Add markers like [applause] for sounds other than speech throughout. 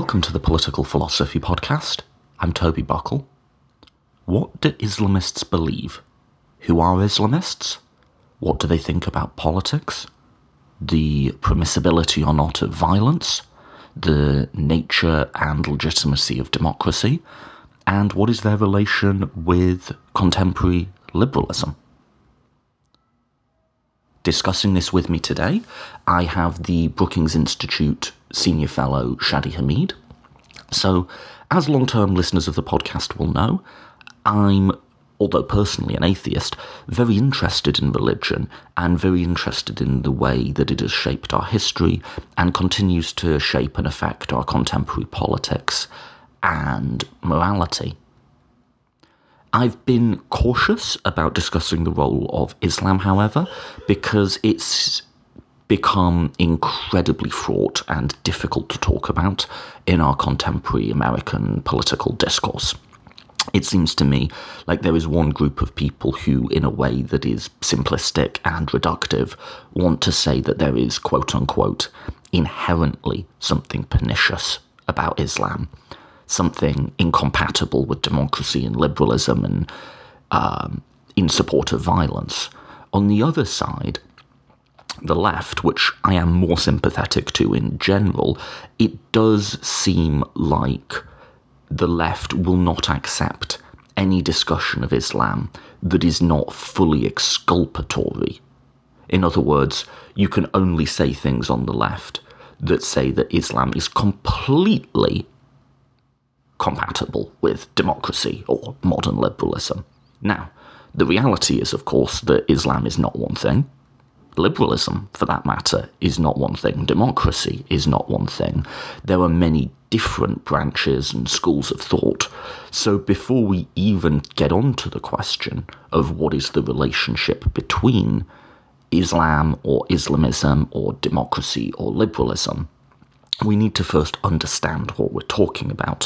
Welcome to the Political Philosophy Podcast. I'm Toby Buckle. What do Islamists believe? Who are Islamists? What do they think about politics? The permissibility or not of violence? The nature and legitimacy of democracy? And what is their relation with contemporary liberalism? Discussing this with me today, I have the Brookings Institute Senior Fellow Shadi Hamid. So, as long term listeners of the podcast will know, I'm, although personally an atheist, very interested in religion and very interested in the way that it has shaped our history and continues to shape and affect our contemporary politics and morality. I've been cautious about discussing the role of Islam, however, because it's become incredibly fraught and difficult to talk about in our contemporary American political discourse. It seems to me like there is one group of people who, in a way that is simplistic and reductive, want to say that there is, quote unquote, inherently something pernicious about Islam something incompatible with democracy and liberalism and um, in support of violence. On the other side, the left, which I am more sympathetic to in general, it does seem like the left will not accept any discussion of Islam that is not fully exculpatory. In other words, you can only say things on the left that say that Islam is completely compatible with democracy or modern liberalism. Now, the reality is, of course, that Islam is not one thing. Liberalism, for that matter, is not one thing. Democracy is not one thing. There are many different branches and schools of thought. So before we even get on to the question of what is the relationship between Islam or Islamism or democracy or liberalism, we need to first understand what we're talking about,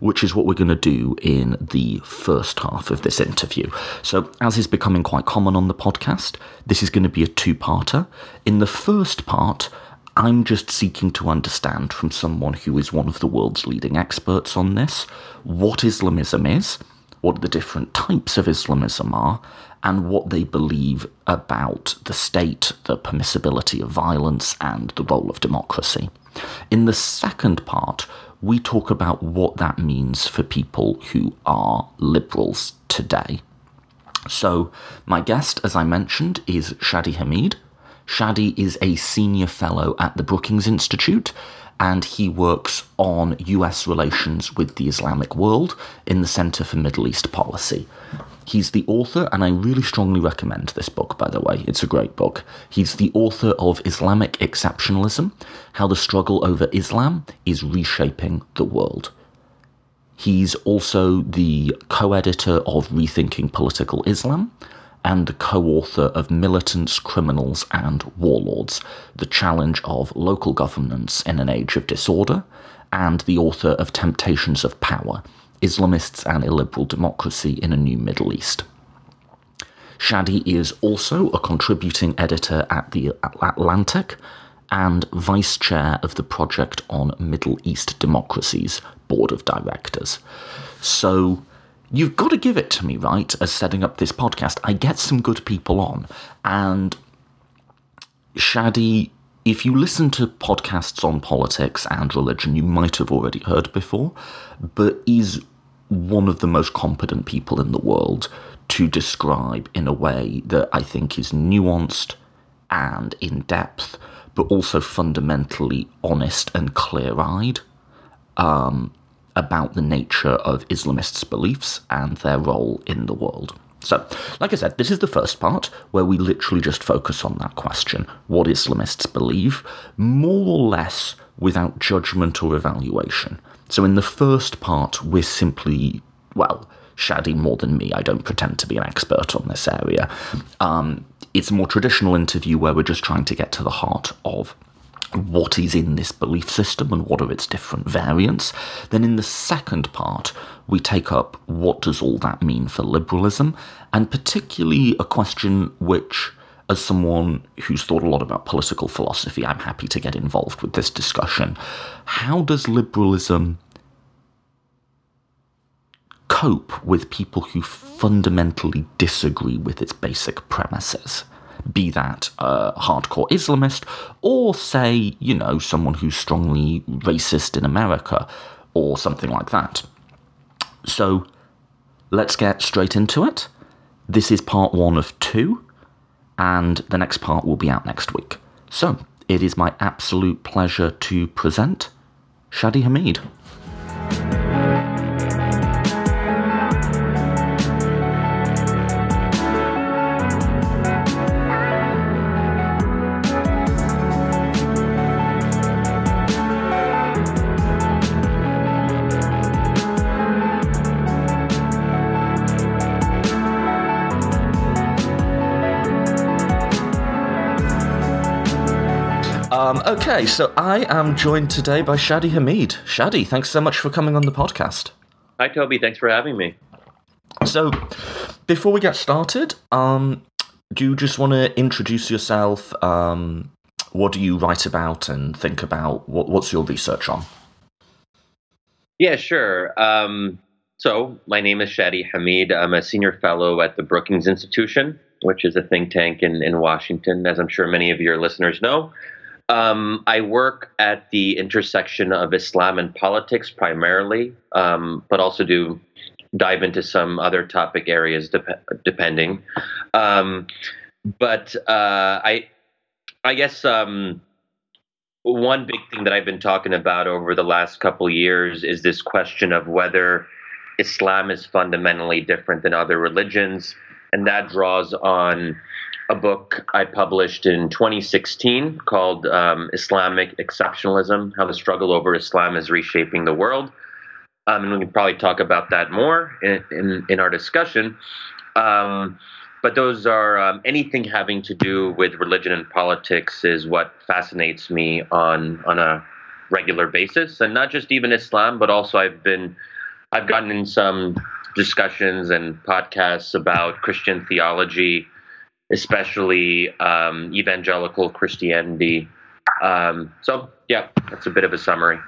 which is what we're going to do in the first half of this interview. So, as is becoming quite common on the podcast, this is going to be a two parter. In the first part, I'm just seeking to understand from someone who is one of the world's leading experts on this what Islamism is, what the different types of Islamism are, and what they believe about the state, the permissibility of violence, and the role of democracy. In the second part, we talk about what that means for people who are liberals today. So, my guest, as I mentioned, is Shadi Hamid. Shadi is a senior fellow at the Brookings Institute and he works on US relations with the Islamic world in the Center for Middle East Policy. He's the author, and I really strongly recommend this book, by the way. It's a great book. He's the author of Islamic Exceptionalism How the Struggle Over Islam is Reshaping the World. He's also the co editor of Rethinking Political Islam and the co author of Militants, Criminals, and Warlords The Challenge of Local Governance in an Age of Disorder, and the author of Temptations of Power Islamists and Illiberal Democracy in a New Middle East. Shadi is also a contributing editor at The Atlantic and vice chair of the Project on Middle East Democracies Board of Directors. So, you've got to give it to me, right, as setting up this podcast. I get some good people on, and Shadi, if you listen to podcasts on politics and religion, you might have already heard before, but is one of the most competent people in the world to describe in a way that I think is nuanced and in depth, but also fundamentally honest and clear eyed um, about the nature of Islamists' beliefs and their role in the world. So, like I said, this is the first part where we literally just focus on that question what Islamists believe, more or less without judgment or evaluation. So in the first part, we're simply, well, Shadi more than me. I don't pretend to be an expert on this area. Um, it's a more traditional interview where we're just trying to get to the heart of what is in this belief system and what are its different variants. Then in the second part, we take up what does all that mean for liberalism, and particularly a question which as someone who's thought a lot about political philosophy, I'm happy to get involved with this discussion. How does liberalism cope with people who fundamentally disagree with its basic premises? Be that a hardcore Islamist, or say, you know, someone who's strongly racist in America, or something like that. So, let's get straight into it. This is part one of two, and the next part will be out next week. So, it is my absolute pleasure to present Shadi Hamid. Okay, so I am joined today by Shadi Hamid. Shadi, thanks so much for coming on the podcast. Hi, Toby. Thanks for having me. So, before we get started, um, do you just want to introduce yourself? Um, what do you write about and think about? What, what's your research on? Yeah, sure. Um, so, my name is Shadi Hamid. I'm a senior fellow at the Brookings Institution, which is a think tank in, in Washington, as I'm sure many of your listeners know. Um, I work at the intersection of Islam and politics primarily, um, but also do dive into some other topic areas dep- depending. Um, but uh, I, I guess um, one big thing that I've been talking about over the last couple years is this question of whether Islam is fundamentally different than other religions, and that draws on a book I published in 2016 called um, Islamic Exceptionalism How the Struggle Over Islam is Reshaping the World. Um, and we can probably talk about that more in, in, in our discussion. Um, but those are um, anything having to do with religion and politics is what fascinates me on on a regular basis, and not just even Islam, but also I've been I've gotten in some discussions and podcasts about Christian theology especially um, evangelical Christianity. Um, so, yeah, that's a bit of a summary.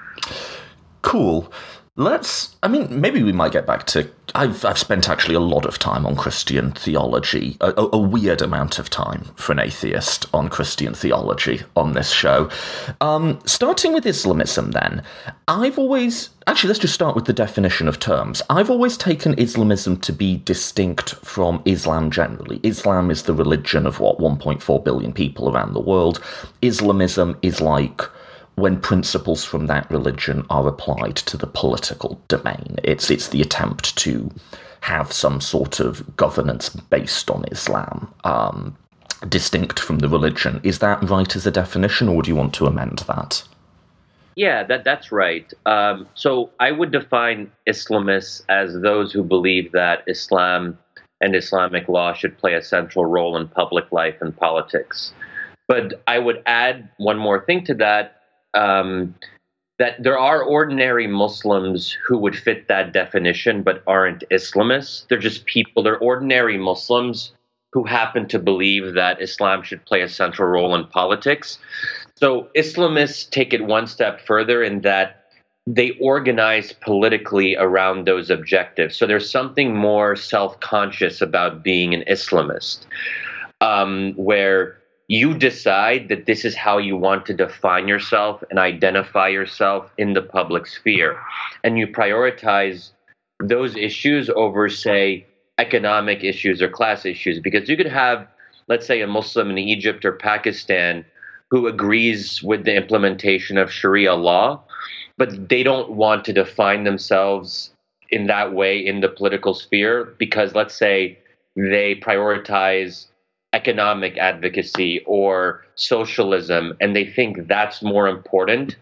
Cool. Let's. I mean, maybe we might get back to. I've I've spent actually a lot of time on Christian theology, a, a, weird amount of time for an atheist on Christian theology on this show. Um, starting with Islamism, then, I've always actually let's just start with the definition of terms. I've always taken Islamism to be distinct from Islam generally. Islam is the religion of what 1.4 billion people around the world. Islamism is like when principles from that religion are applied to the political domain. It's it's the attempt to have some sort of governance based on Islam, um, distinct from the religion. Is that right as a definition, or do you want to amend that? Yeah, that that's right. Um, so I would define Islamists as those who believe that Islam and Islamic law should play a central role in public life and politics. But I would add one more thing to that um, that there are ordinary Muslims who would fit that definition but aren't Islamists. They're just people, they're ordinary Muslims who happen to believe that Islam should play a central role in politics. So Islamists take it one step further in that they organize politically around those objectives. So there's something more self conscious about being an Islamist, um, where you decide that this is how you want to define yourself and identify yourself in the public sphere. And you prioritize those issues over, say, economic issues or class issues. Because you could have, let's say, a Muslim in Egypt or Pakistan who agrees with the implementation of Sharia law, but they don't want to define themselves in that way in the political sphere because, let's say, they prioritize economic advocacy or socialism, and they think that's more important.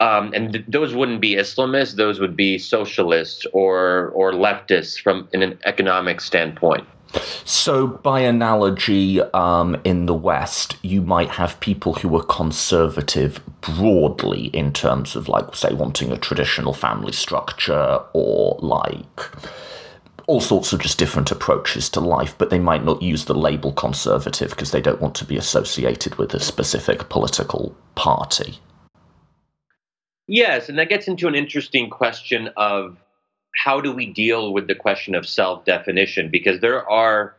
Um, and th- those wouldn't be Islamists; those would be socialists or or leftists from in an economic standpoint. So, by analogy, um, in the West, you might have people who are conservative broadly in terms of, like, say, wanting a traditional family structure or like all sorts of just different approaches to life, but they might not use the label conservative because they don't want to be associated with a specific political party. Yes, and that gets into an interesting question of how do we deal with the question of self-definition because there are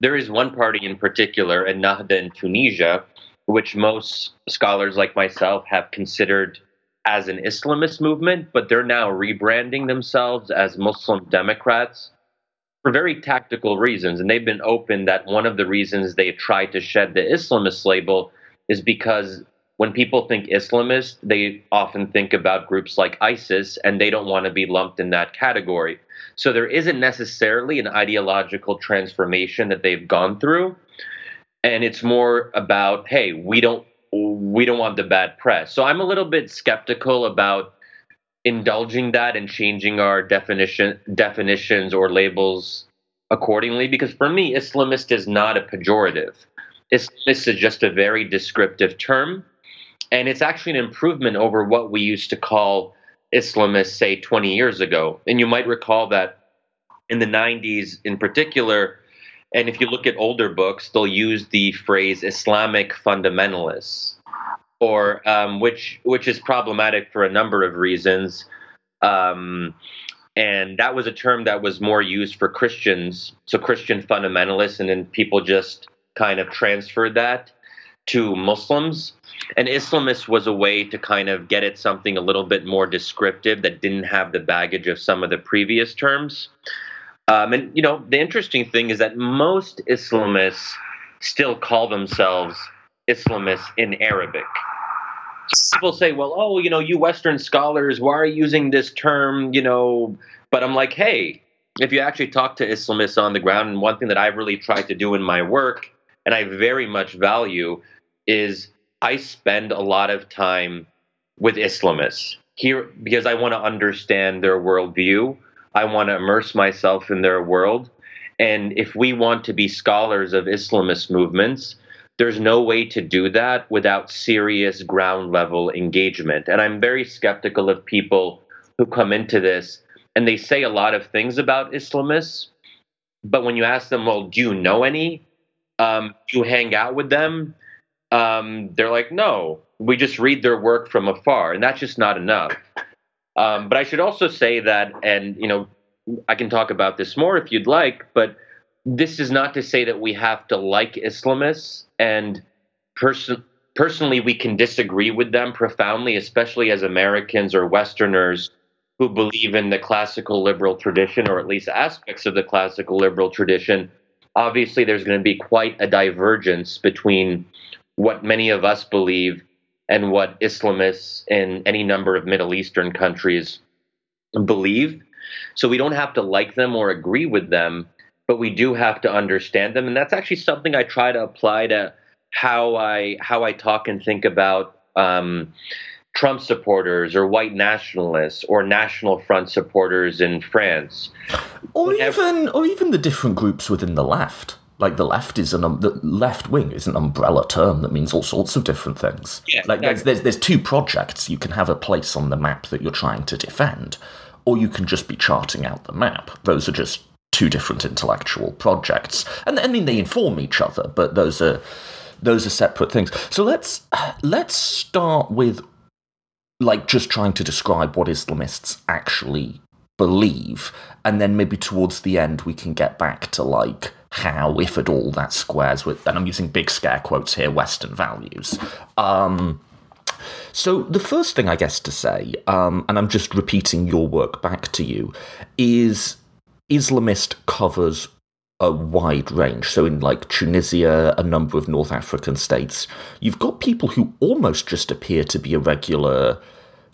there is one party in particular, Ennahda in Tunisia, which most scholars like myself have considered as an Islamist movement, but they're now rebranding themselves as Muslim Democrats for very tactical reasons. And they've been open that one of the reasons they tried to shed the Islamist label is because when people think Islamist, they often think about groups like ISIS, and they don't want to be lumped in that category. So there isn't necessarily an ideological transformation that they've gone through, and it's more about, hey, we don't we don't want the bad press. So I'm a little bit skeptical about indulging that and changing our definition definitions or labels accordingly because for me Islamist is not a pejorative. Islamist is just a very descriptive term and it's actually an improvement over what we used to call Islamists, say, 20 years ago. And you might recall that in the 90s, in particular, and if you look at older books, they'll use the phrase Islamic fundamentalists, or um, which which is problematic for a number of reasons. Um, and that was a term that was more used for Christians, so Christian fundamentalists, and then people just kind of transferred that to Muslims. And Islamist was a way to kind of get at something a little bit more descriptive that didn't have the baggage of some of the previous terms. Um, and, you know, the interesting thing is that most Islamists still call themselves Islamists in Arabic. People say, well, oh, you know, you Western scholars, why are you using this term, you know? But I'm like, hey, if you actually talk to Islamists on the ground, and one thing that I've really tried to do in my work, and I very much value, is I spend a lot of time with Islamists here because I want to understand their worldview. I want to immerse myself in their world. And if we want to be scholars of Islamist movements, there's no way to do that without serious ground level engagement. And I'm very skeptical of people who come into this and they say a lot of things about Islamists, but when you ask them, well, do you know any? Um, do you hang out with them? um, they're like, no, we just read their work from afar, and that's just not enough. Um, but I should also say that, and you know, I can talk about this more if you'd like, but this is not to say that we have to like Islamists and person personally we can disagree with them profoundly, especially as Americans or Westerners who believe in the classical liberal tradition or at least aspects of the classical liberal tradition. Obviously, there's going to be quite a divergence between what many of us believe and what Islamists in any number of Middle Eastern countries believe. So we don't have to like them or agree with them, but we do have to understand them. And that's actually something I try to apply to how I how I talk and think about um, Trump supporters or white nationalists or National Front supporters in France, or even or even the different groups within the left like the left is an um, the left wing is an umbrella term that means all sorts of different things. Yeah, like there's, there's there's two projects. You can have a place on the map that you're trying to defend, or you can just be charting out the map. Those are just two different intellectual projects, and I mean they inform each other, but those are those are separate things. So let's let's start with like just trying to describe what Islamists actually believe, and then maybe towards the end we can get back to like how, if at all, that squares with, and I'm using big scare quotes here, Western values. Um, so the first thing I guess to say, um, and I'm just repeating your work back to you, is Islamist covers a wide range. So in like Tunisia, a number of North African states, you've got people who almost just appear to be a regular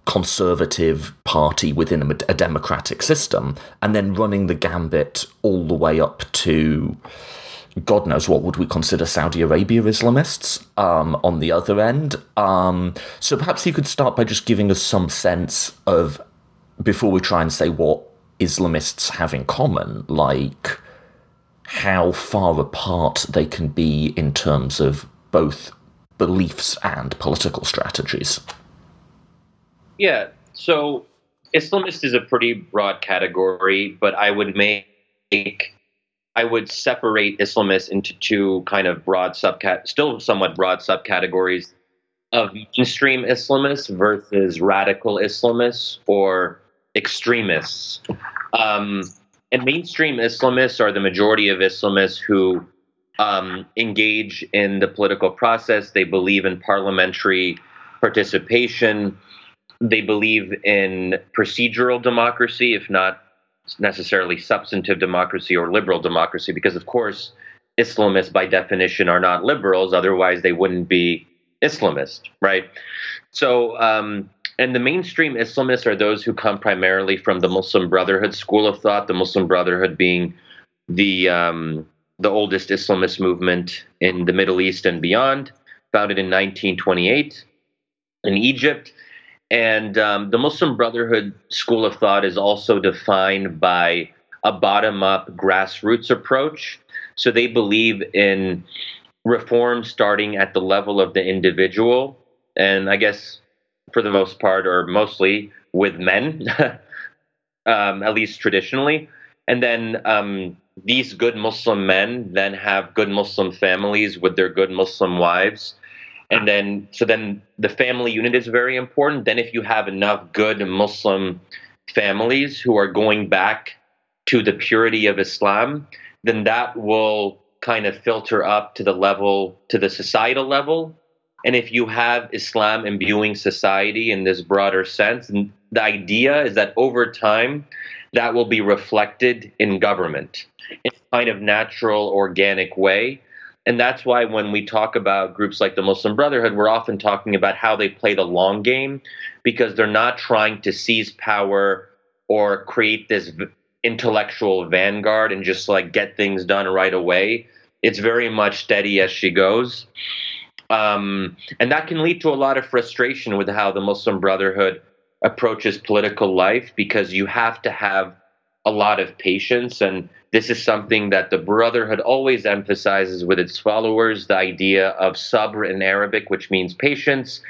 conservative party within a, a, democratic system, and then running the gambit all the way up to God knows what would we consider Saudi Arabia Islamists um, on the other end. Um, so perhaps you could start by just giving us some sense of, before we try and say what Islamists have in common, like how far apart they can be in terms of both beliefs and political strategies. Yeah. So Islamist is a pretty broad category, but I would make I would separate Islamists into two kind of broad subcat, still somewhat broad subcategories of mainstream Islamists versus radical Islamists or extremists. Um, and mainstream Islamists are the majority of Islamists who um, engage in the political process. They believe in parliamentary participation. They believe in procedural democracy, if not necessarily substantive democracy or liberal democracy, because of course, Islamists by definition are not liberals, otherwise, they wouldn't be Islamist, right? So, um, and the mainstream Islamists are those who come primarily from the Muslim Brotherhood school of thought, the Muslim Brotherhood being the um, the oldest Islamist movement in the Middle East and beyond, founded in 1928 in Egypt. And um, the Muslim Brotherhood school of thought is also defined by a bottom up grassroots approach. So they believe in reform starting at the level of the individual. And I guess for the most part, or mostly with men, [laughs] um, at least traditionally. And then um, these good Muslim men then have good Muslim families with their good Muslim wives and then so then the family unit is very important then if you have enough good muslim families who are going back to the purity of islam then that will kind of filter up to the level to the societal level and if you have islam imbuing society in this broader sense the idea is that over time that will be reflected in government in a kind of natural organic way and that's why when we talk about groups like the Muslim Brotherhood, we're often talking about how they play the long game because they're not trying to seize power or create this intellectual vanguard and just like get things done right away. It's very much steady as she goes. Um, and that can lead to a lot of frustration with how the Muslim Brotherhood approaches political life because you have to have a lot of patience and this is something that the Brotherhood always emphasizes with its followers the idea of sabr in Arabic, which means patience.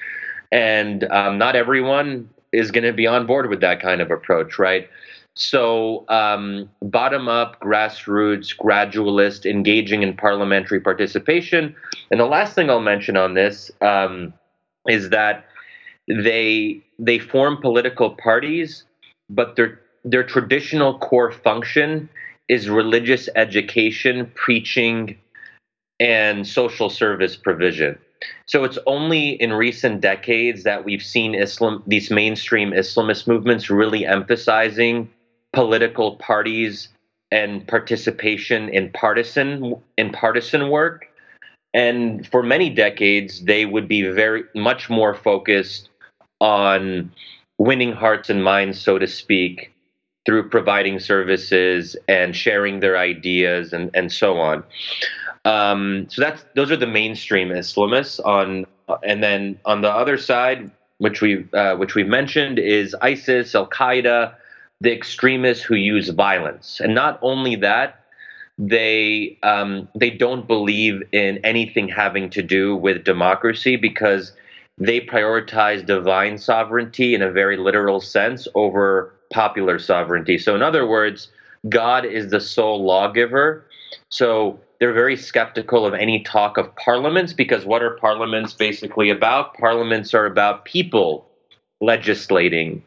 And um, not everyone is going to be on board with that kind of approach, right? So, um, bottom up, grassroots, gradualist, engaging in parliamentary participation. And the last thing I'll mention on this um, is that they they form political parties, but their their traditional core function is religious education, preaching, and social service provision. So it's only in recent decades that we've seen Islam, these mainstream Islamist movements really emphasizing political parties and participation in partisan in partisan work. And for many decades, they would be very much more focused on winning hearts and minds, so to speak, through providing services and sharing their ideas and, and so on. Um, so that's those are the mainstream Islamists on, and then on the other side, which we uh, which we've mentioned, is ISIS, Al Qaeda, the extremists who use violence, and not only that, they um, they don't believe in anything having to do with democracy because they prioritize divine sovereignty in a very literal sense over popular sovereignty. So, in other words, God is the sole lawgiver. So, they're very skeptical of any talk of parliaments because what are parliaments basically about? Parliaments are about people legislating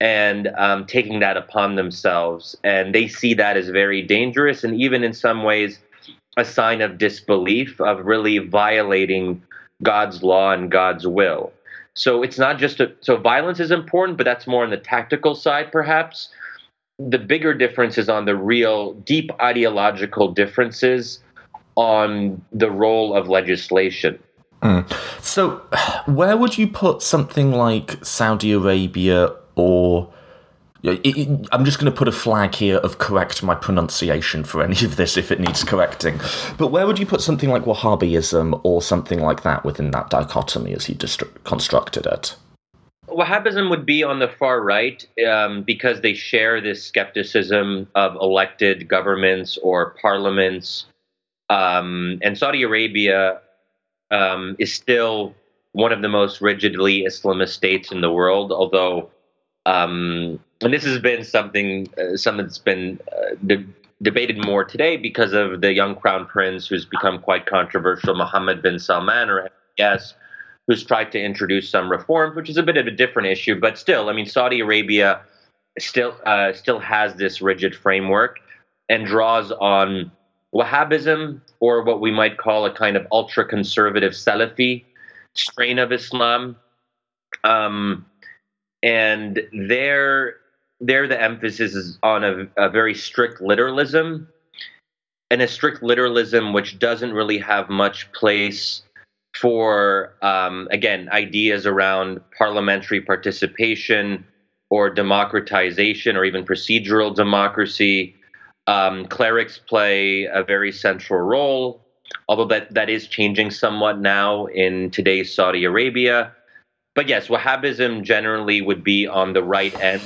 and um, taking that upon themselves. And they see that as very dangerous and even in some ways a sign of disbelief, of really violating God's law and God's will. So it's not just a, so violence is important, but that's more on the tactical side, perhaps. The bigger difference is on the real deep ideological differences on the role of legislation. Mm. So, where would you put something like Saudi Arabia or I'm just going to put a flag here of correct my pronunciation for any of this if it needs correcting. But where would you put something like Wahhabism or something like that within that dichotomy as you dist- constructed it? Wahhabism would be on the far right um, because they share this skepticism of elected governments or parliaments. Um, and Saudi Arabia um, is still one of the most rigidly Islamist states in the world, although um, and this has been something uh, something that's been uh, debated more today because of the young crown prince who's become quite controversial, Mohammed bin Salman, or yes, who's tried to introduce some reforms, which is a bit of a different issue. But still, I mean, Saudi Arabia still uh, still has this rigid framework and draws on Wahhabism, or what we might call a kind of ultra conservative Salafi strain of Islam. Um, and there, there the emphasis is on a, a very strict literalism, and a strict literalism which doesn't really have much place for, um, again, ideas around parliamentary participation or democratization or even procedural democracy um, clerics play a very central role, although that, that is changing somewhat now in today's Saudi Arabia. But yes, Wahhabism generally would be on the right end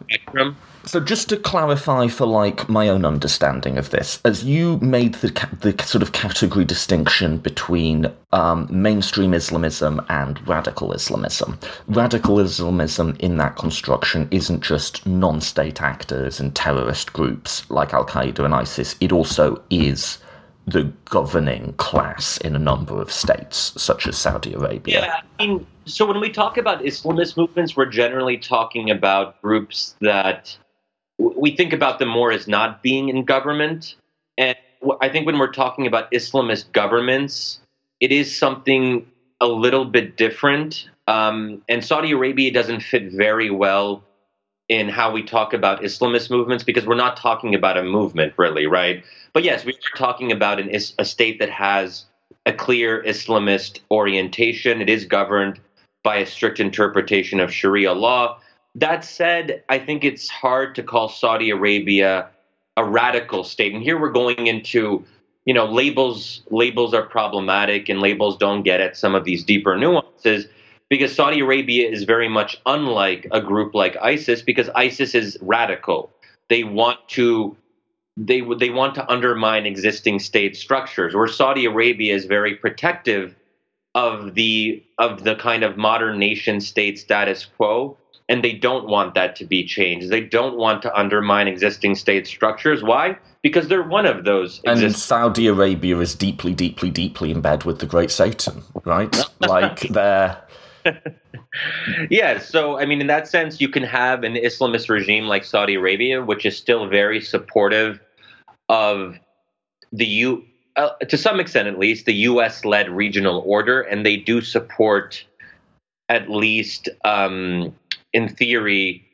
spectrum. So just to clarify for like my own understanding of this, as you made the the sort of category distinction between um, mainstream Islamism and radical Islamism, radical Islamism in that construction isn't just non-state actors and terrorist groups like Al Qaeda and ISIS. It also is the governing class in a number of states, such as Saudi Arabia. Yeah, I mean, so when we talk about Islamist movements, we're generally talking about groups that we think about them more as not being in government. And I think when we're talking about Islamist governments, it is something a little bit different. Um, and Saudi Arabia doesn't fit very well in how we talk about Islamist movements because we're not talking about a movement, really, right? But yes, we are talking about an, a state that has a clear Islamist orientation. It is governed by a strict interpretation of Sharia law. That said, I think it's hard to call Saudi Arabia a radical state. And here we're going into, you know, labels labels are problematic and labels don't get at some of these deeper nuances because Saudi Arabia is very much unlike a group like ISIS because ISIS is radical. They want to they they want to undermine existing state structures where Saudi Arabia is very protective of the of the kind of modern nation state status quo and they don't want that to be changed. They don't want to undermine existing state structures. Why? Because they're one of those. And Saudi Arabia is deeply, deeply, deeply in bed with the Great Satan, right? [laughs] like they're. [laughs] yeah, so I mean, in that sense, you can have an Islamist regime like Saudi Arabia, which is still very supportive of the U, uh, to some extent at least, the U.S.-led regional order, and they do support at least um, in theory,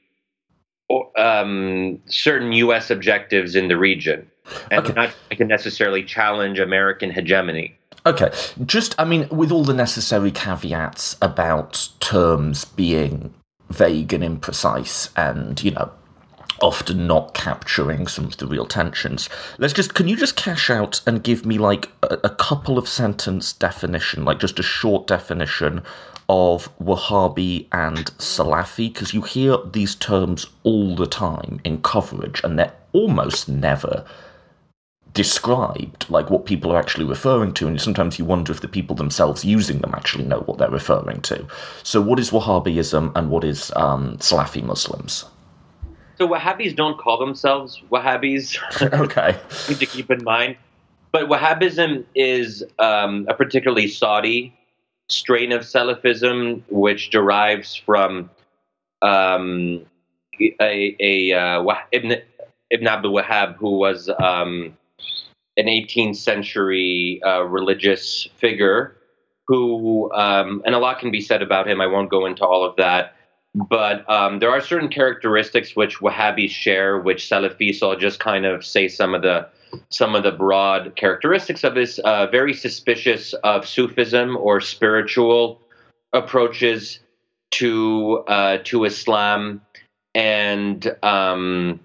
um, certain U.S. objectives in the region, and okay. not can necessarily challenge American hegemony. Okay, just I mean, with all the necessary caveats about terms being vague and imprecise, and you know, often not capturing some of the real tensions. Let's just can you just cash out and give me like a, a couple of sentence definition, like just a short definition of Wahhabi and Salafi? Because you hear these terms all the time in coverage and they're almost never described like what people are actually referring to and sometimes you wonder if the people themselves using them actually know what they're referring to. So what is wahhabism and what is um, salafi muslims so wahhabis don't call themselves wahhabis [laughs] okay [laughs] need to keep in mind but wahhabism is um, a particularly saudi strain of Salafism, which derives from um, a, a uh, Ibn, Ibn Abdul Wahhab, who was um, an 18th century uh, religious figure who, um, and a lot can be said about him. I won't go into all of that. But um, there are certain characteristics which Wahhabis share, which Salafis, so I'll just kind of say some of the some of the broad characteristics of this. Uh, very suspicious of Sufism or spiritual approaches to uh, to Islam, and um,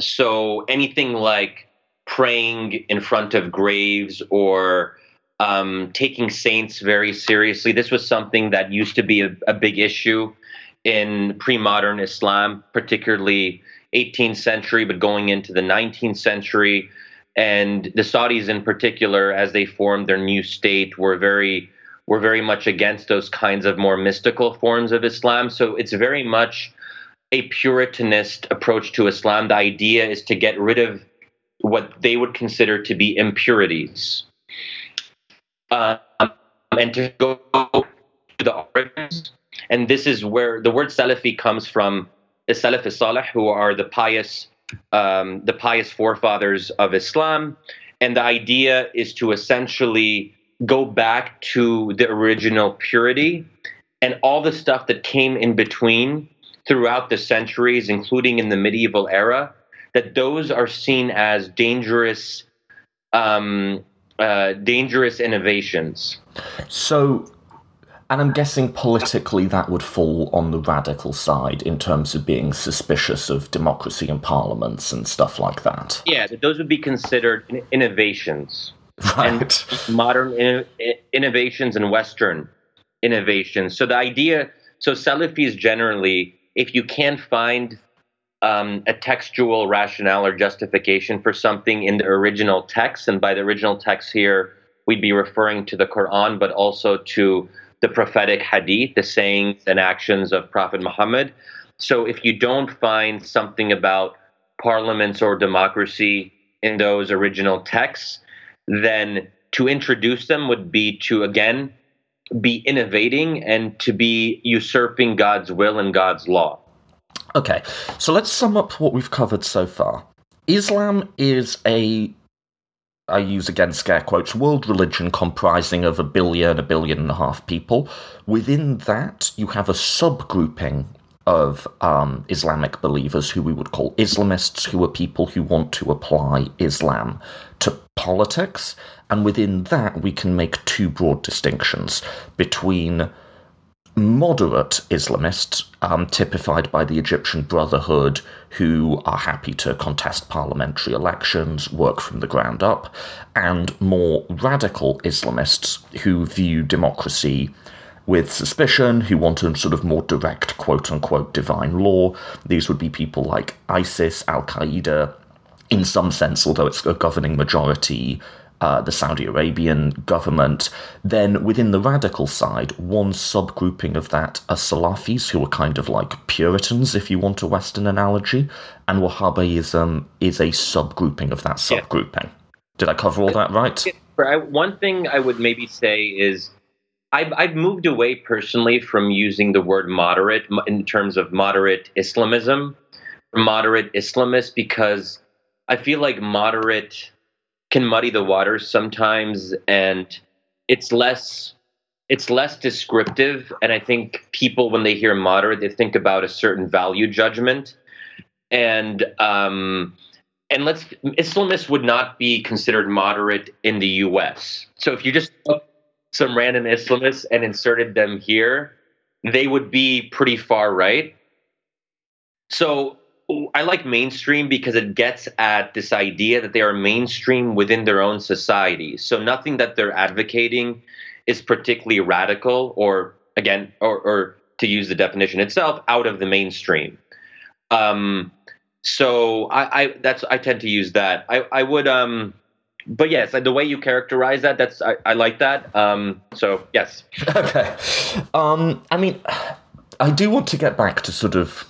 so anything like praying in front of graves or um, taking saints very seriously. This was something that used to be a, a big issue in pre-modern Islam, particularly 18th century, but going into the 19th century. And the Saudis, in particular, as they formed their new state, were very were very much against those kinds of more mystical forms of Islam. So it's very much a Puritanist approach to Islam. The idea is to get rid of what they would consider to be impurities. Um, and to go to the origins, and this is where the word Salafi comes from. The Salaf Salih, who are the pious, um, the pious forefathers of Islam, and the idea is to essentially go back to the original purity and all the stuff that came in between throughout the centuries, including in the medieval era, that those are seen as dangerous, um, uh, dangerous innovations. So, and I'm guessing politically that would fall on the radical side in terms of being suspicious of democracy and parliaments and stuff like that. Yeah, those would be considered innovations. Right. And modern innovations and Western innovations. So the idea, so Salafis generally, if you can't find um, a textual rationale or justification for something in the original text, and by the original text here, we'd be referring to the Quran, but also to the prophetic hadith, the sayings and actions of Prophet Muhammad. So if you don't find something about parliaments or democracy in those original texts, then to introduce them would be to again be innovating and to be usurping God's will and God's law. Okay, so let's sum up what we've covered so far. Islam is a I use again scare quotes, world religion comprising of a billion, a billion and a half people. Within that, you have a subgrouping of um, Islamic believers who we would call Islamists, who are people who want to apply Islam to politics. And within that, we can make two broad distinctions between moderate Islamists, um, typified by the Egyptian Brotherhood, who are happy to contest parliamentary elections, work from the ground up, and more radical Islamists who view democracy with suspicion, who want a sort of more direct quote unquote divine law. These would be people like ISIS, Al Qaeda, in some sense, although it's a governing majority uh, the Saudi Arabian government. Then within the radical side, one subgrouping of that are Salafis, who are kind of like Puritans, if you want a Western analogy, and Wahhabism is a subgrouping of that subgrouping. Yeah. Did I cover all that right? One thing I would maybe say is I've, I've moved away personally from using the word moderate in terms of moderate Islamism, moderate Islamist, because I feel like moderate can muddy the waters sometimes and it's less it's less descriptive. And i think people when they hear moderate they think about a certain value judgment. And um and let's islamists would not be considered moderate in the us so if you just took some random islamists and inserted them here they would be pretty far right. So I like mainstream because it gets at this idea that they are mainstream within their own society. So nothing that they're advocating is particularly radical or again or, or to use the definition itself out of the mainstream. Um, so I, I that's I tend to use that. I, I would um but yes, the way you characterize that, that's I, I like that. Um, so yes. [laughs] Okay. Um, I mean, I do want to get back to sort of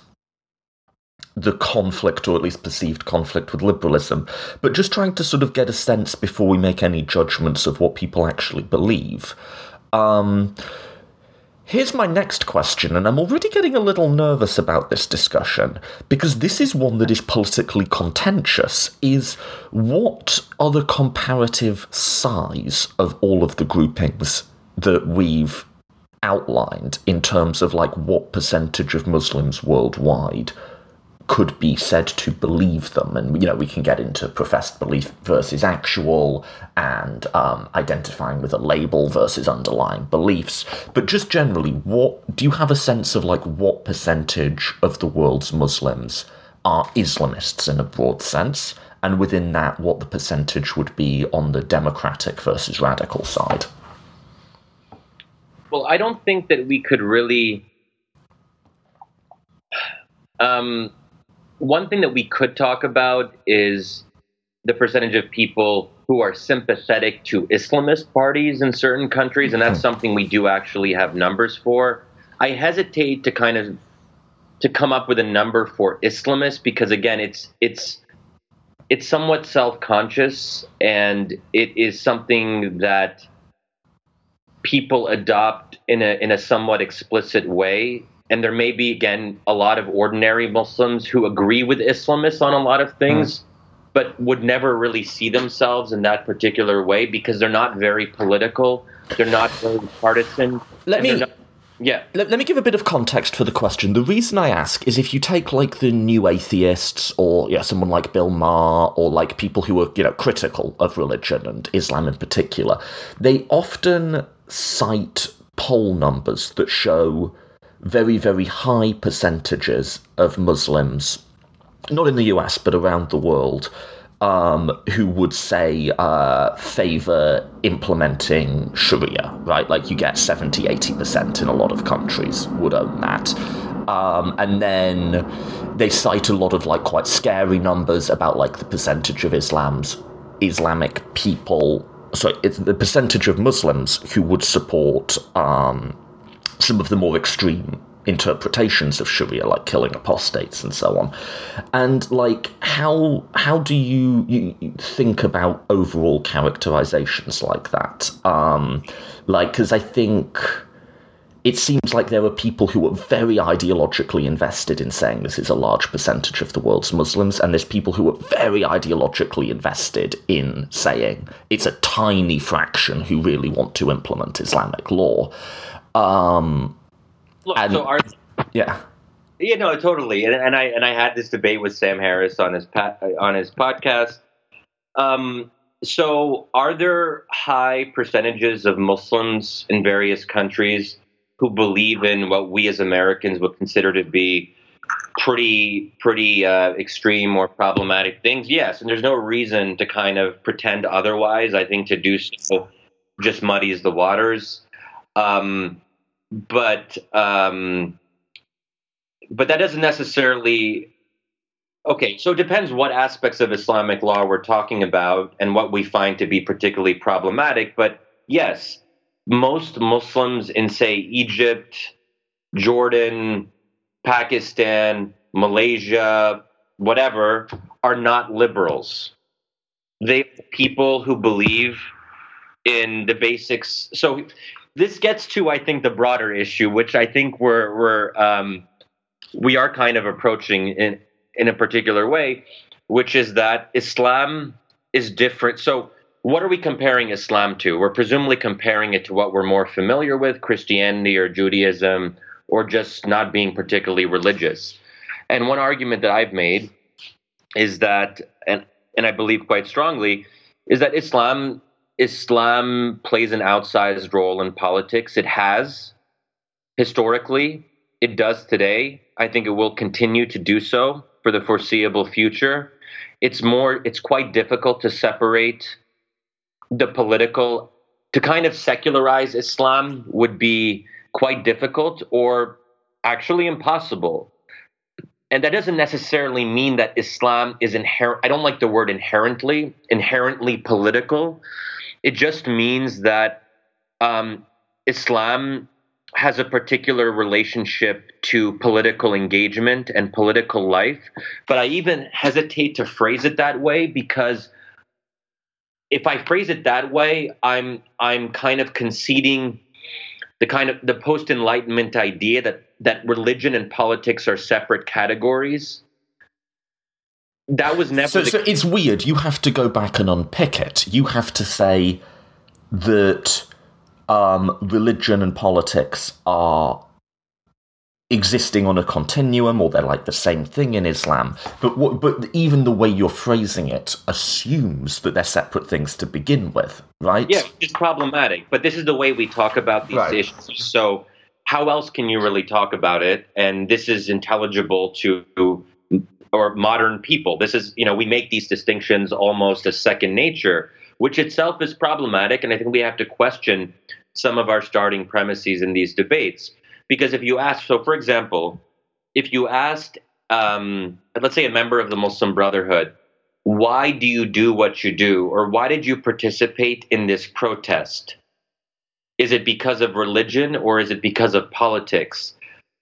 the conflict, or at least perceived conflict, with liberalism, but just trying to sort of get a sense before we make any judgments of what people actually believe. Um, here's my next question, and I'm already getting a little nervous about this discussion because this is one that is politically contentious. Is what are the comparative size of all of the groupings that we've outlined in terms of like what percentage of Muslims worldwide could be said to believe them. And, you know, we can get into professed belief versus actual and um, identifying with a label versus underlying beliefs. But just generally, what do you have a sense of like what percentage of the world's Muslims are Islamists in a broad sense? And within that, what the percentage would be on the democratic versus radical side? Well, I don't think that we could really um, one thing that we could talk about is the percentage of people who are sympathetic to Islamist parties in certain countries, and that's hmm. something we do actually have numbers for. I hesitate to kind of to come up with a number for Islamists because again, it's it's it's somewhat self-conscious and it is something that people adopt in a in a somewhat explicit way and there may be again a lot of ordinary muslims who agree with islamists on a lot of things mm. but would never really see themselves in that particular way because they're not very political they're not very partisan let me not, yeah. Let, let, me give a bit of context for the question. The reason I ask is if you take like the new atheists or yeah, someone like Bill Maher or like people who are, you know, critical of religion and Islam in particular, they often cite poll numbers that show very, very high percentages of Muslims, not in the US, but around the world, um, who would say uh, favor implementing Sharia, right? Like you get 70, 80% in a lot of countries would own that. Um, and then they cite a lot of like quite scary numbers about like the percentage of Islam's Islamic people. So it's the percentage of Muslims who would support um, some of the more extreme interpretations of Sharia, like killing apostates and so on. And like, how how do you, you think about overall characterizations like that? Um, like, because I think it seems like there are people who are very ideologically invested in saying this is a large percentage of the world's Muslims, and there's people who are very ideologically invested in saying it's a tiny fraction who really want to implement Islamic law. Um, Look, and, so are yeah. Yeah, no, totally. And, and I and I had this debate with Sam Harris on his on his podcast. Um, so, are there high percentages of Muslims in various countries who believe in what we as Americans would consider to be pretty pretty uh, extreme or problematic things? Yes, and there's no reason to kind of pretend otherwise. I think to do so just muddies the waters. Um, but um, but that doesn't necessarily. Okay, so it depends what aspects of Islamic law we're talking about and what we find to be particularly problematic. But yes, most Muslims in, say, Egypt, Jordan, Pakistan, Malaysia, whatever, are not liberals. They people who believe in the basics. So this gets to, I think, the broader issue, which I think we're we're um, we are kind of approaching in in a particular way, which is that Islam is different. So, what are we comparing Islam to? We're presumably comparing it to what we're more familiar with, Christianity or Judaism, or just not being particularly religious. And one argument that I've made is that, and and I believe quite strongly, is that Islam Islam plays an outsized role in politics. It has historically, it does today. I think it will continue to do so for the foreseeable future. It's more it's quite difficult to separate the political to kind of secularize Islam would be quite difficult or actually impossible. And that doesn't necessarily mean that Islam is inherent I don't like the word inherently, inherently political it just means that um, Islam has a particular relationship to political engagement and political life. But I even hesitate to phrase it that way because if I phrase it that way, I'm I'm kind of conceding the kind of the post enlightenment idea that that religion and politics are separate categories that was never. So, the- so it's weird. You have to go back and unpick it. You have to say that um, religion and politics are existing on a continuum or they're like the same thing in Islam. But what, but even the way you're phrasing it assumes that they're separate things to begin with, right? Yeah, it's problematic. But this is the way we talk about these right. issues. So how else can you really talk about it? And this is intelligible to or modern people. This is, you know, we make these distinctions almost as second nature, which itself is problematic. And I think we have to question some of our starting premises in these debates. Because if you ask, so for example, if you asked, um, let's say, a member of the Muslim Brotherhood, why do you do what you do? Or why did you participate in this protest? Is it because of religion or is it because of politics?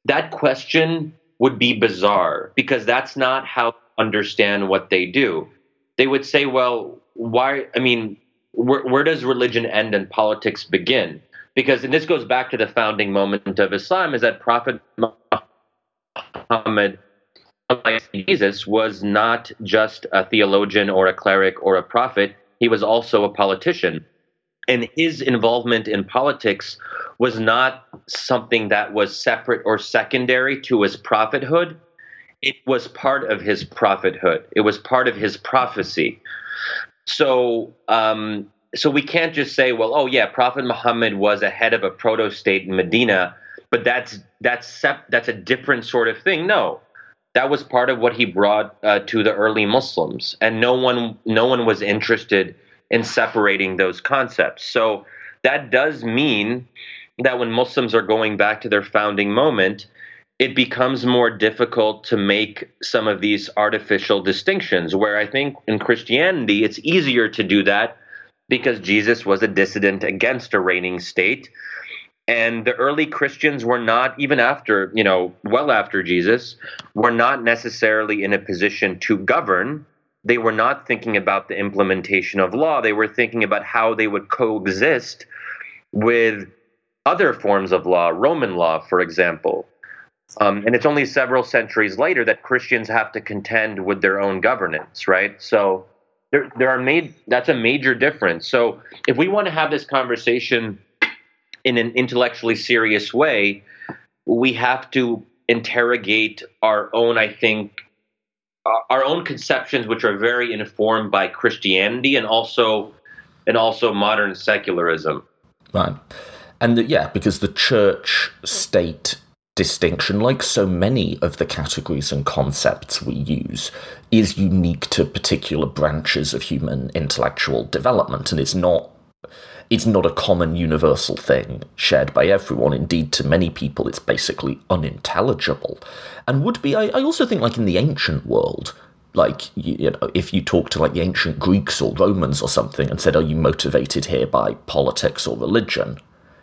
That question would be bizarre because that's not how understand what they do. they would say, well, why? I mean, where, where does religion end and politics begin? Because, and this goes back to the founding moment of Islam, is that Prophet Muhammad, Jesus, was not just a theologian or a cleric or a prophet, he was also a politician. And his involvement in politics was not something that was separate or secondary to his prophethood. It was part of his prophethood. It was part of his prophecy. So, um, so we can't just say, well, oh yeah, Prophet Muhammad was a head of a proto state in Medina, but that's that's sep- that's a different sort of thing. No, that was part of what he brought uh, to the early Muslims, and no one no one was interested in separating those concepts. So that does mean that when Muslims are going back to their founding moment, it becomes more difficult to make some of these artificial distinctions. Where I think in Christianity, it's easier to do that because Jesus was a dissident against a reigning state. And the early Christians were not, even after, you know, well after Jesus, were not necessarily in a position to govern. They were not thinking about the implementation of law. They were thinking about how they would coexist with other forms of law, Roman law, for example. Um, and it's only several centuries later that Christians have to contend with their own governance, right? So there, there are made that's a major difference. So if we want to have this conversation in an intellectually serious way, we have to interrogate our own, I think, our own conceptions, which are very informed by Christianity and also and also modern secularism. Right. And the, yeah, because the church state distinction, like so many of the categories and concepts we use, is unique to particular branches of human intellectual development, and it's not it's not a common universal thing shared by everyone. Indeed, to many people, it's basically unintelligible, and would be. I, I also think, like in the ancient world, like you, you, know if you talk to like the ancient greeks or romans or something and said are you motivated here by politics or religion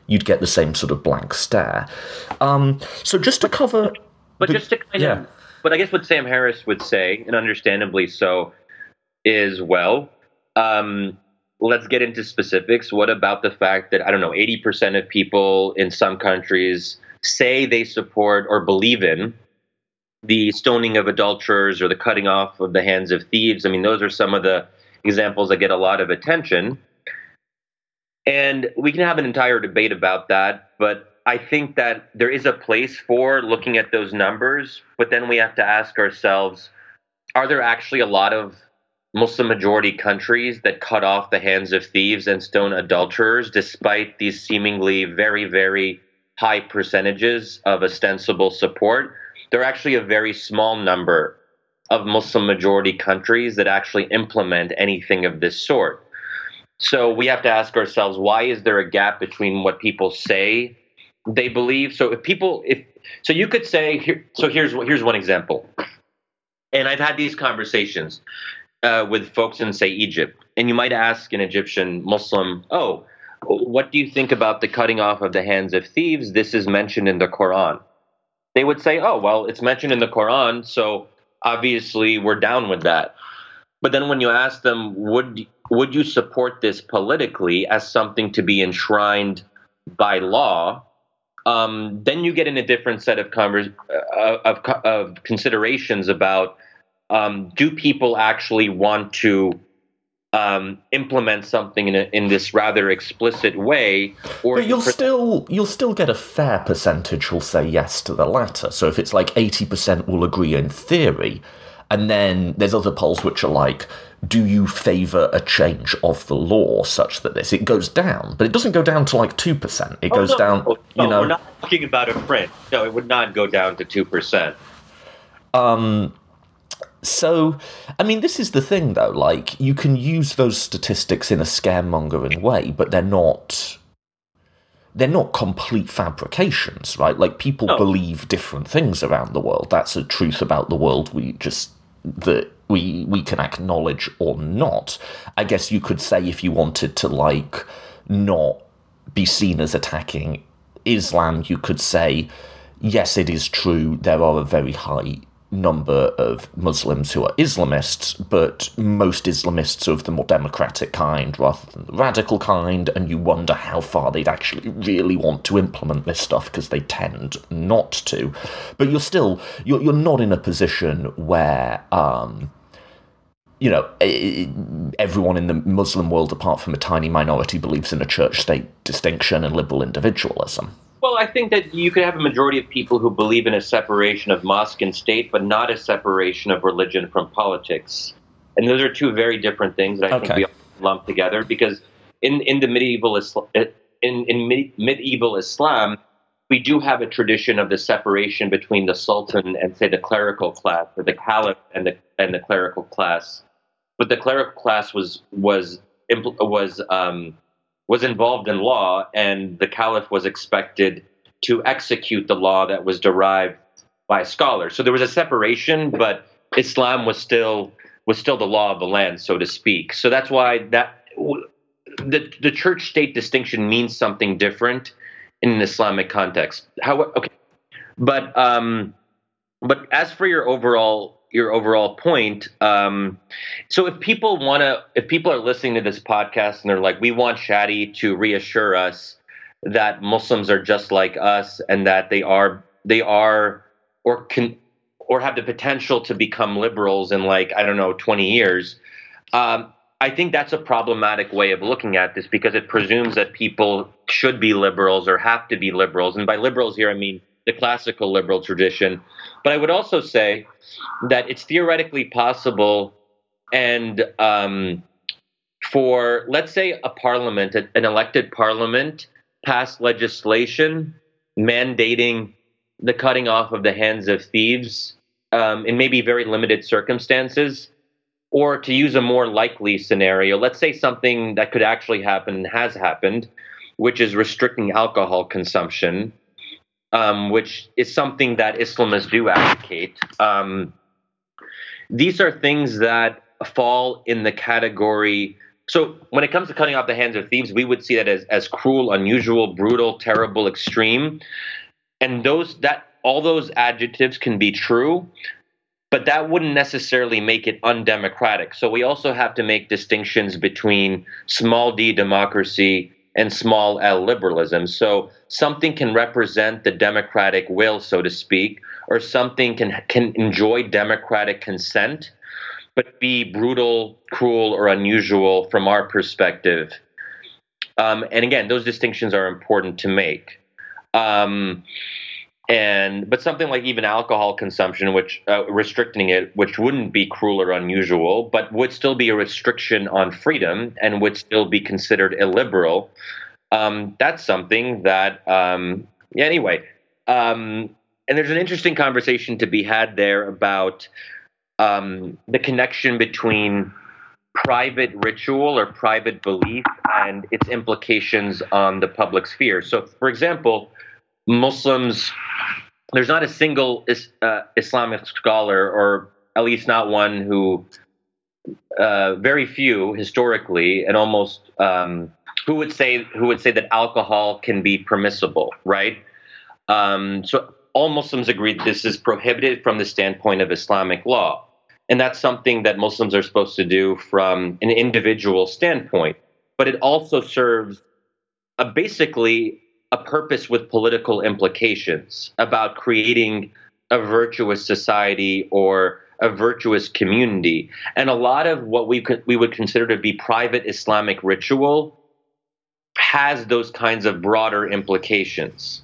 you'd get the same sort of blank stare. Um, so just to cover, but the, just to kind yeah. of, but I guess what Sam Harris would say, and understandably so, is well. Um, let's get into specifics. What about the fact that I don't know, eighty percent of people in some countries say they support or believe in the stoning of adulterers or the cutting off of the hands of thieves? I mean, those are some of the examples that get a lot of attention. And we can have an entire debate about that, but I think that there is a place for looking at those numbers, but then we have to ask ourselves are there actually a lot of Muslim majority countries that cut off the hands of thieves and stone adulterers despite these seemingly very, very high percentages of ostensible support? There are actually a very small number of Muslim majority countries that actually implement anything of this sort. So we have to ask ourselves why is there a gap between what people say they believe? So if people if so you could say here, so here's here's one example. And I've had these conversations uh, with folks in say Egypt, and you might ask an Egyptian Muslim, "Oh, what do you think about the cutting off of the hands of thieves? This is mentioned in the Quran." They would say, "Oh, well, it's mentioned in the Quran, so obviously we're down with that." But then when you ask them, would would you support this politically as something to be enshrined by law? Um, then you get in a different set of uh, of, of considerations about um, do people actually want to um, implement something in, a, in this rather explicit way, or but you'll still you'll still get a fair percentage who'll say yes to the latter. So if it's like eighty percent will agree in theory, and then there's other polls which are like, do you favour a change of the law such that this? It goes down, but it doesn't go down to like 2%. It oh, goes no, down, no, you know. We're not talking about a print. No, it would not go down to 2%. Um, so, I mean, this is the thing, though. Like, you can use those statistics in a scaremongering way, but they're not they're not complete fabrications, right? Like people no. believe different things around the world. That's a truth about the world we just that we we can acknowledge or not. I guess you could say if you wanted to like not be seen as attacking Islam, you could say yes, it is true there are a very high number of Muslims who are Islamists, but most Islamists are of the more democratic kind rather than the radical kind, and you wonder how far they'd actually really want to implement this stuff because they tend not to. But you're still you're you're not in a position where um, you know, eh, eh, everyone in the Muslim world, apart from a tiny minority, believes in a church state distinction and liberal individualism. Well, I think that you could have a majority of people who believe in a separation of mosque and state, but not a separation of religion from politics. And those are two very different things that I okay. think we all lump together because in, in the medieval Islam, eh, in, in medieval Islam, we do have a tradition of the separation between the sultan and say the clerical class, or the caliph and the and the clerical class. But the clerical class was was was um, was involved in law, and the caliph was expected to execute the law that was derived by scholars. So there was a separation, but Islam was still was still the law of the land, so to speak. So that's why that the the church state distinction means something different in an Islamic context. How okay, but um, but as for your overall your overall point. Um, so if people want to, if people are listening to this podcast and they're like, we want Shadi to reassure us that Muslims are just like us and that they are they are or can or have the potential to become liberals in like I don't know 20 years. Um, I think that's a problematic way of looking at this because it presumes that people should be liberals or have to be liberals, and by liberals here I mean the classical liberal tradition. But I would also say that it's theoretically possible and um, for, let's say, a parliament, an elected parliament, pass legislation mandating the cutting off of the hands of thieves um, in maybe very limited circumstances. Or to use a more likely scenario, let's say something that could actually happen has happened, which is restricting alcohol consumption um, which is something that Islamists do advocate. Um, these are things that fall in the category. So when it comes to cutting off the hands of thieves, we would see that as, as cruel, unusual, brutal, terrible, extreme. And those that all those adjectives can be true, but that wouldn't necessarily make it undemocratic. So we also have to make distinctions between small d democracy and small l liberalism. So something can represent the democratic will, so to speak, or something can can enjoy democratic consent, but be brutal, cruel, or unusual from our perspective. Um, and again, those distinctions are important to make. Um, and but something like even alcohol consumption which uh, restricting it which wouldn't be cruel or unusual but would still be a restriction on freedom and would still be considered illiberal um, that's something that um, yeah, anyway um, and there's an interesting conversation to be had there about um, the connection between private ritual or private belief and its implications on the public sphere. So for example Muslims, there's not a single is, uh, Islamic scholar, or at least not one who, uh, very few historically, and almost um, who would say who would say that alcohol can be permissible, right? Um, so all Muslims agree this is prohibited from the standpoint of Islamic law, and that's something that Muslims are supposed to do from an individual standpoint. But it also serves a basically a purpose with political implications about creating a virtuous society or a virtuous community. And a lot of what we could, we would consider to be private Islamic ritual has those kinds of broader implications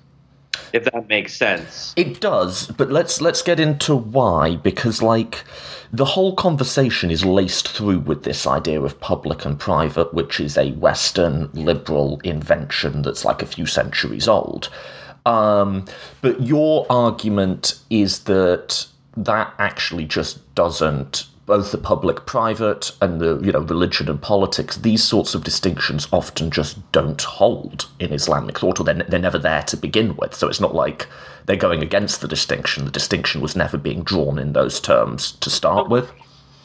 if that makes sense. It does, but let's let's get into why because like the whole conversation is laced through with this idea of public and private, which is a Western liberal invention that's like a few centuries old. Um, but your argument is that that actually just doesn't both the public private and the you know religion and politics these sorts of distinctions often just don't hold in islamic thought or they're, they're never there to begin with. So it's not like they're going against the distinction. The distinction was never being drawn in those terms to start with.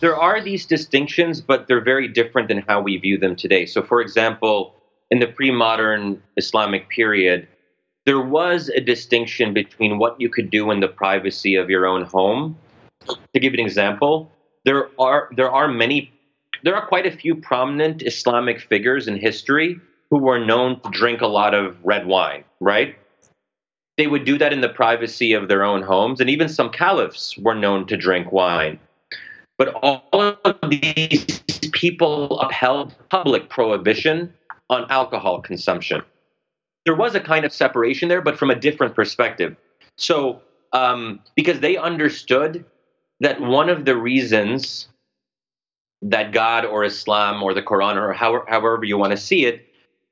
there are these distinctions but they're very different than how we view them today. So for example in the pre-modern islamic period there was a distinction between what you could do in the privacy of your own home. To give an example, there are there are many there are quite a few prominent Islamic figures in history who were known to drink a lot of red wine, right? They would do that in the privacy of their own homes, and even some caliphs were known to drink wine. But all of these people upheld public prohibition on alcohol consumption. There was a kind of separation there, but from a different perspective. So, um, because they understood that one of the reasons that God or Islam or the Quran or however, however you want to see it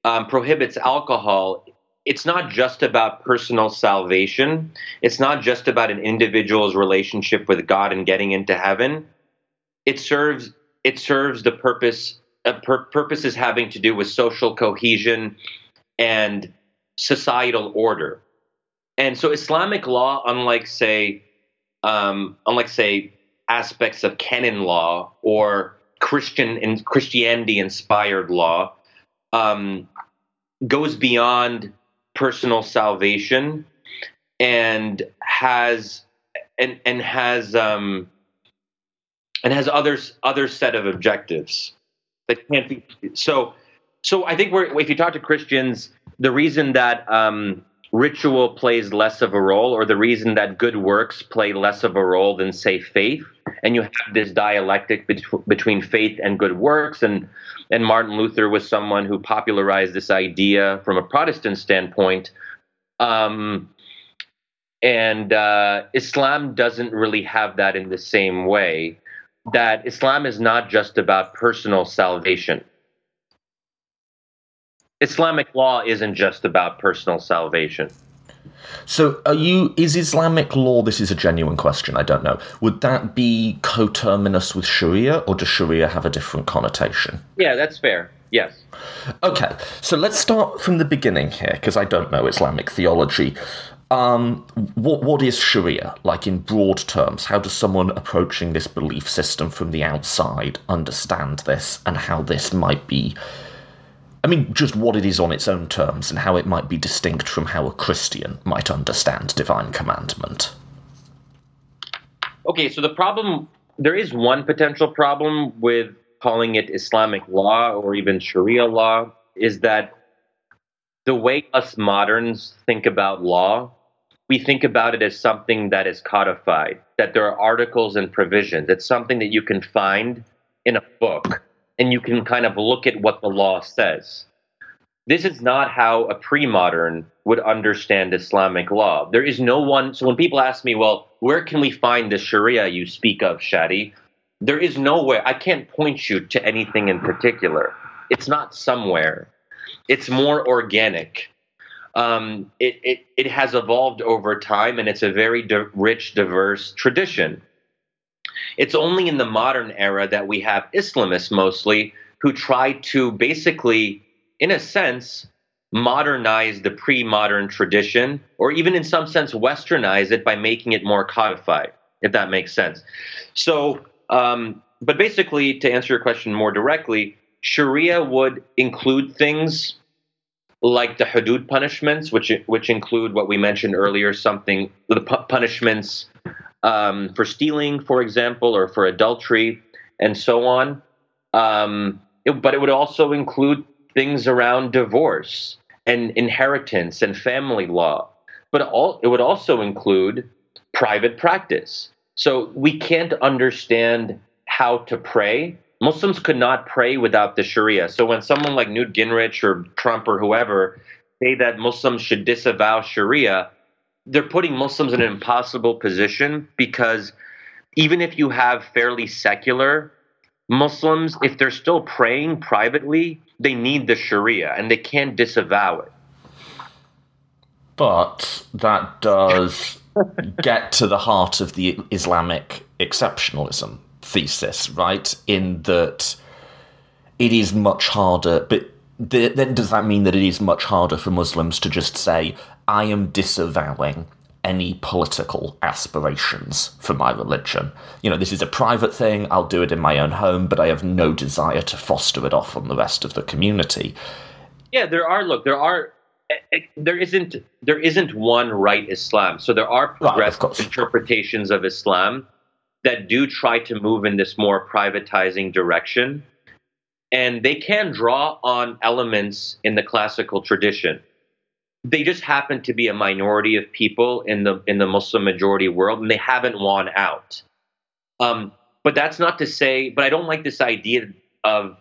um, prohibits alcohol, it's not just about personal salvation. It's not just about an individual's relationship with God and getting into heaven. It serves it serves the purpose uh, pur- purposes having to do with social cohesion and societal order. And so Islamic law, unlike say, um, unlike say aspects of canon law or Christian and Christianity inspired law, um, goes beyond personal salvation and has and and has um, and has others other set of objectives that can't be so so I think we're if you talk to Christians, the reason that um, ritual plays less of a role, or the reason that good works play less of a role than, say, faith, and you have this dialectic bet- between faith and good works, and and Martin Luther was someone who popularized this idea from a Protestant standpoint. Um, and uh, Islam doesn't really have that in the same way. That Islam is not just about personal salvation Islamic law isn't just about personal salvation. So, are you? Is Islamic law? This is a genuine question. I don't know. Would that be coterminous with Sharia, or does Sharia have a different connotation? Yeah, that's fair. Yes. Okay, so let's start from the beginning here, because I don't know Islamic theology. Um, what what is Sharia like in broad terms? How does someone approaching this belief system from the outside understand this, and how this might be I mean, just what it is on its own terms and how it might be distinct from how a Christian might understand divine commandment. Okay, so the problem there is one potential problem with calling it Islamic law or even Sharia law is that the way us moderns think about law, we think about it as something that is codified, that there are articles and provisions. It's something that you can find in a book and you can kind of look at what the law says. This is not how a pre modern would understand Islamic law. There is no one. So when people ask me, well, where can we find the Sharia you speak of, Shadi? There is nowhere. I can't point you to anything in particular. It's not somewhere. It's more organic. Um, it, it, it has evolved over time and it's a very di- rich, diverse tradition. It's only in the modern era that we have Islamists mostly who try to basically, in a sense, modernize the pre modern tradition, or even in some sense, westernize it by making it more codified, if that makes sense. So, um, but basically, to answer your question more directly, Sharia would include things like the hudud punishments, which which include what we mentioned earlier, something the punishments um, for stealing, for example, or for adultery, and so on. Um, it, but it would also include things around divorce and inheritance and family law. But all, it would also include private practice. So we can't understand how to pray. Muslims could not pray without the Sharia. So when someone like Newt Gingrich or Trump or whoever say that Muslims should disavow Sharia, they're putting Muslims in an impossible position because even if you have fairly secular Muslims, if they're still praying privately, they need the Sharia and they can't disavow it. But that does get to the heart of the Islamic exceptionalism thesis, right? In that it is much harder, but then does that mean that it is much harder for Muslims to just say, I am disavowing any political aspirations for my religion. You know, this is a private thing, I'll do it in my own home, but I have no desire to foster it off on the rest of the community. Yeah, there are, look, there are. Eh, eh, there isn't there isn't one right Islam. So there are progressive right, interpretations of Islam, that do try to move in this more privatizing direction. And they can draw on elements in the classical tradition. They just happen to be a minority of people in the in the Muslim majority world, and they haven't won out. Um, but that's not to say. But I don't like this idea of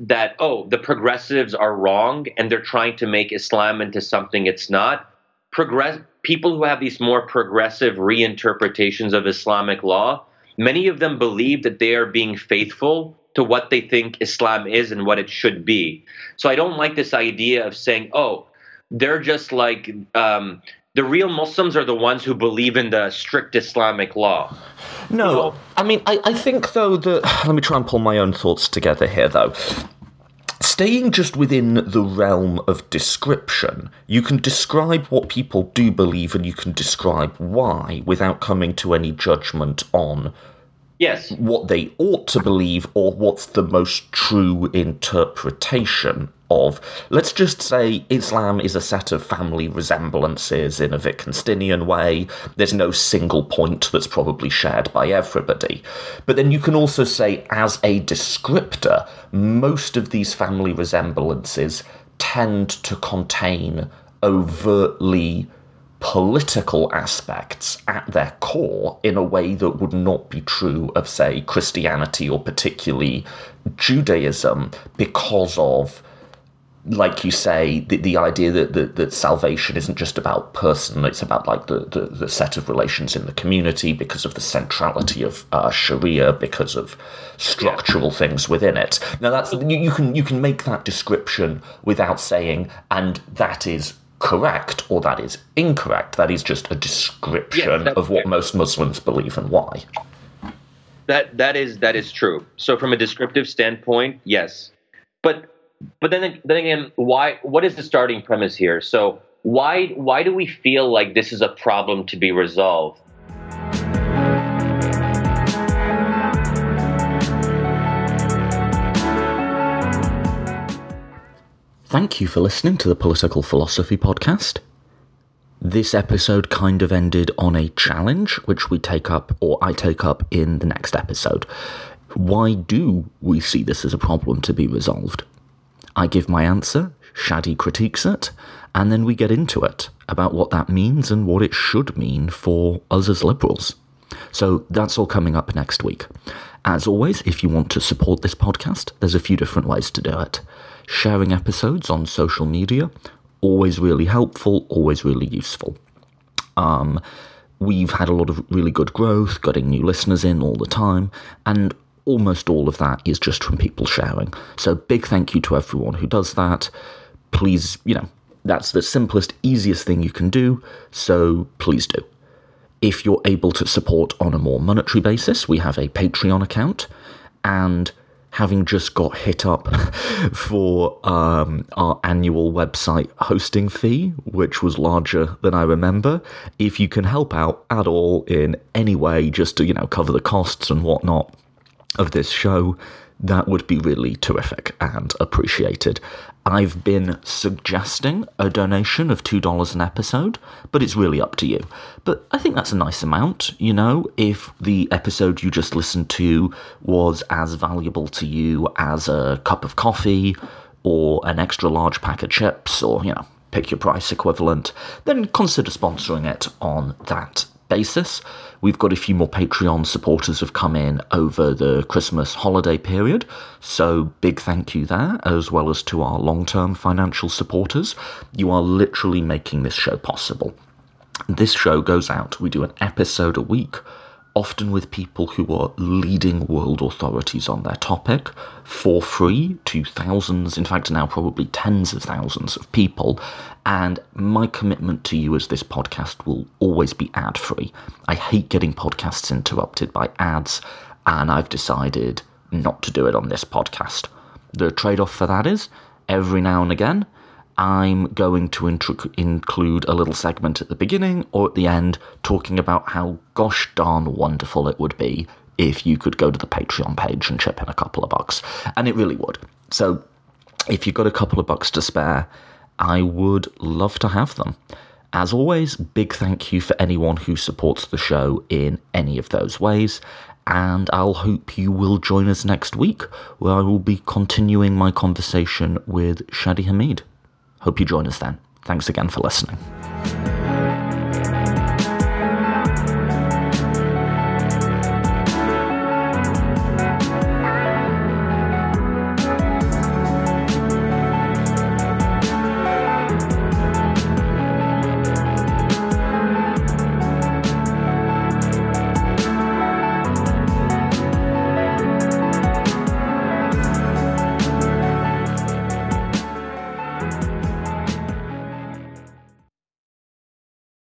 that. Oh, the progressives are wrong, and they're trying to make Islam into something it's not. Progress people who have these more progressive reinterpretations of Islamic law many of them believe that they are being faithful to what they think Islam is and what it should be. So I don't like this idea of saying, oh, they're just like um, the real Muslims are the ones who believe in the strict Islamic law. No, you know? I mean, I, I think though that let me try and pull my own thoughts together here though. Staying just within the realm of description, you can describe what people do believe and you can describe why without coming to any judgment on yes what they ought to believe or what's the most true interpretation of let's just say islam is a set of family resemblances in a wittgensteinian way. There's no single point that's probably shared by everybody. But then you can also say as a descriptor most of these family resemblances tend to contain overtly political aspects at their core in a way that would not be true of, say, Christianity or particularly Judaism because of like you say, the, the idea that, that, that salvation isn't just about person, it's about like the, the, the set of relations in the community because of the centrality of uh, Sharia, because of structural things within it. Now that's you, you can you can make that description without saying, and that is correct or that is incorrect. That is just a description yes, of what most Muslims believe and why. That that is that is true. So from a descriptive standpoint, yes. But but then then again, why what is the starting premise here? So why why do we feel like this is a problem to be resolved? Thank you for listening to the Political Philosophy Podcast. This episode kind of ended on a challenge, which we take up, or I take up in the next episode. Why do we see this as a problem to be resolved? I give my answer, Shadi critiques it, and then we get into it about what that means and what it should mean for us as liberals. So that's all coming up next week. As always, if you want to support this podcast, there's a few different ways to do it sharing episodes on social media. Always really helpful, always really useful. Um, we've had a lot of really good growth, getting new listeners in all the time, and almost all of that is just from people sharing. So, big thank you to everyone who does that. Please, you know, that's the simplest, easiest thing you can do, so please do. If you're able to support on a more monetary basis, we have a Patreon account, and having just got hit up [laughs] for um, our annual website hosting fee, which was larger than I remember. If you can help out at all in any way, just to you know cover the costs and whatnot of this show, that would be really terrific and appreciated. I've been suggesting a donation of $2 an episode, but it's really up to you. But I think that's a nice amount, you know, if the episode you just listened to was as valuable to you as a cup of coffee or an extra large pack of chips or, you know, pick your price equivalent, then consider sponsoring it on that basis. We've got a few more Patreon supporters have come in over the Christmas holiday period, so big thank you there, as well as to our long term financial supporters. You are literally making this show possible. This show goes out, we do an episode a week often with people who are leading world authorities on their topic for free to thousands, in fact, now probably tens of thousands of people. And my commitment to you as this podcast will always be ad free. I hate getting podcasts interrupted by ads, and I've decided not to do it on this podcast. The trade off for that is every now and again, I'm going to include a little segment at the beginning or at the end talking about how gosh darn wonderful it would be if you could go to the Patreon page and chip in a couple of bucks. And it really would. So if you've got a couple of bucks to spare, I would love to have them. As always, big thank you for anyone who supports the show in any of those ways, and I'll hope you will join us next week, where I will be continuing my conversation with Shadi Hamid. Hope you join us then. Thanks again for listening.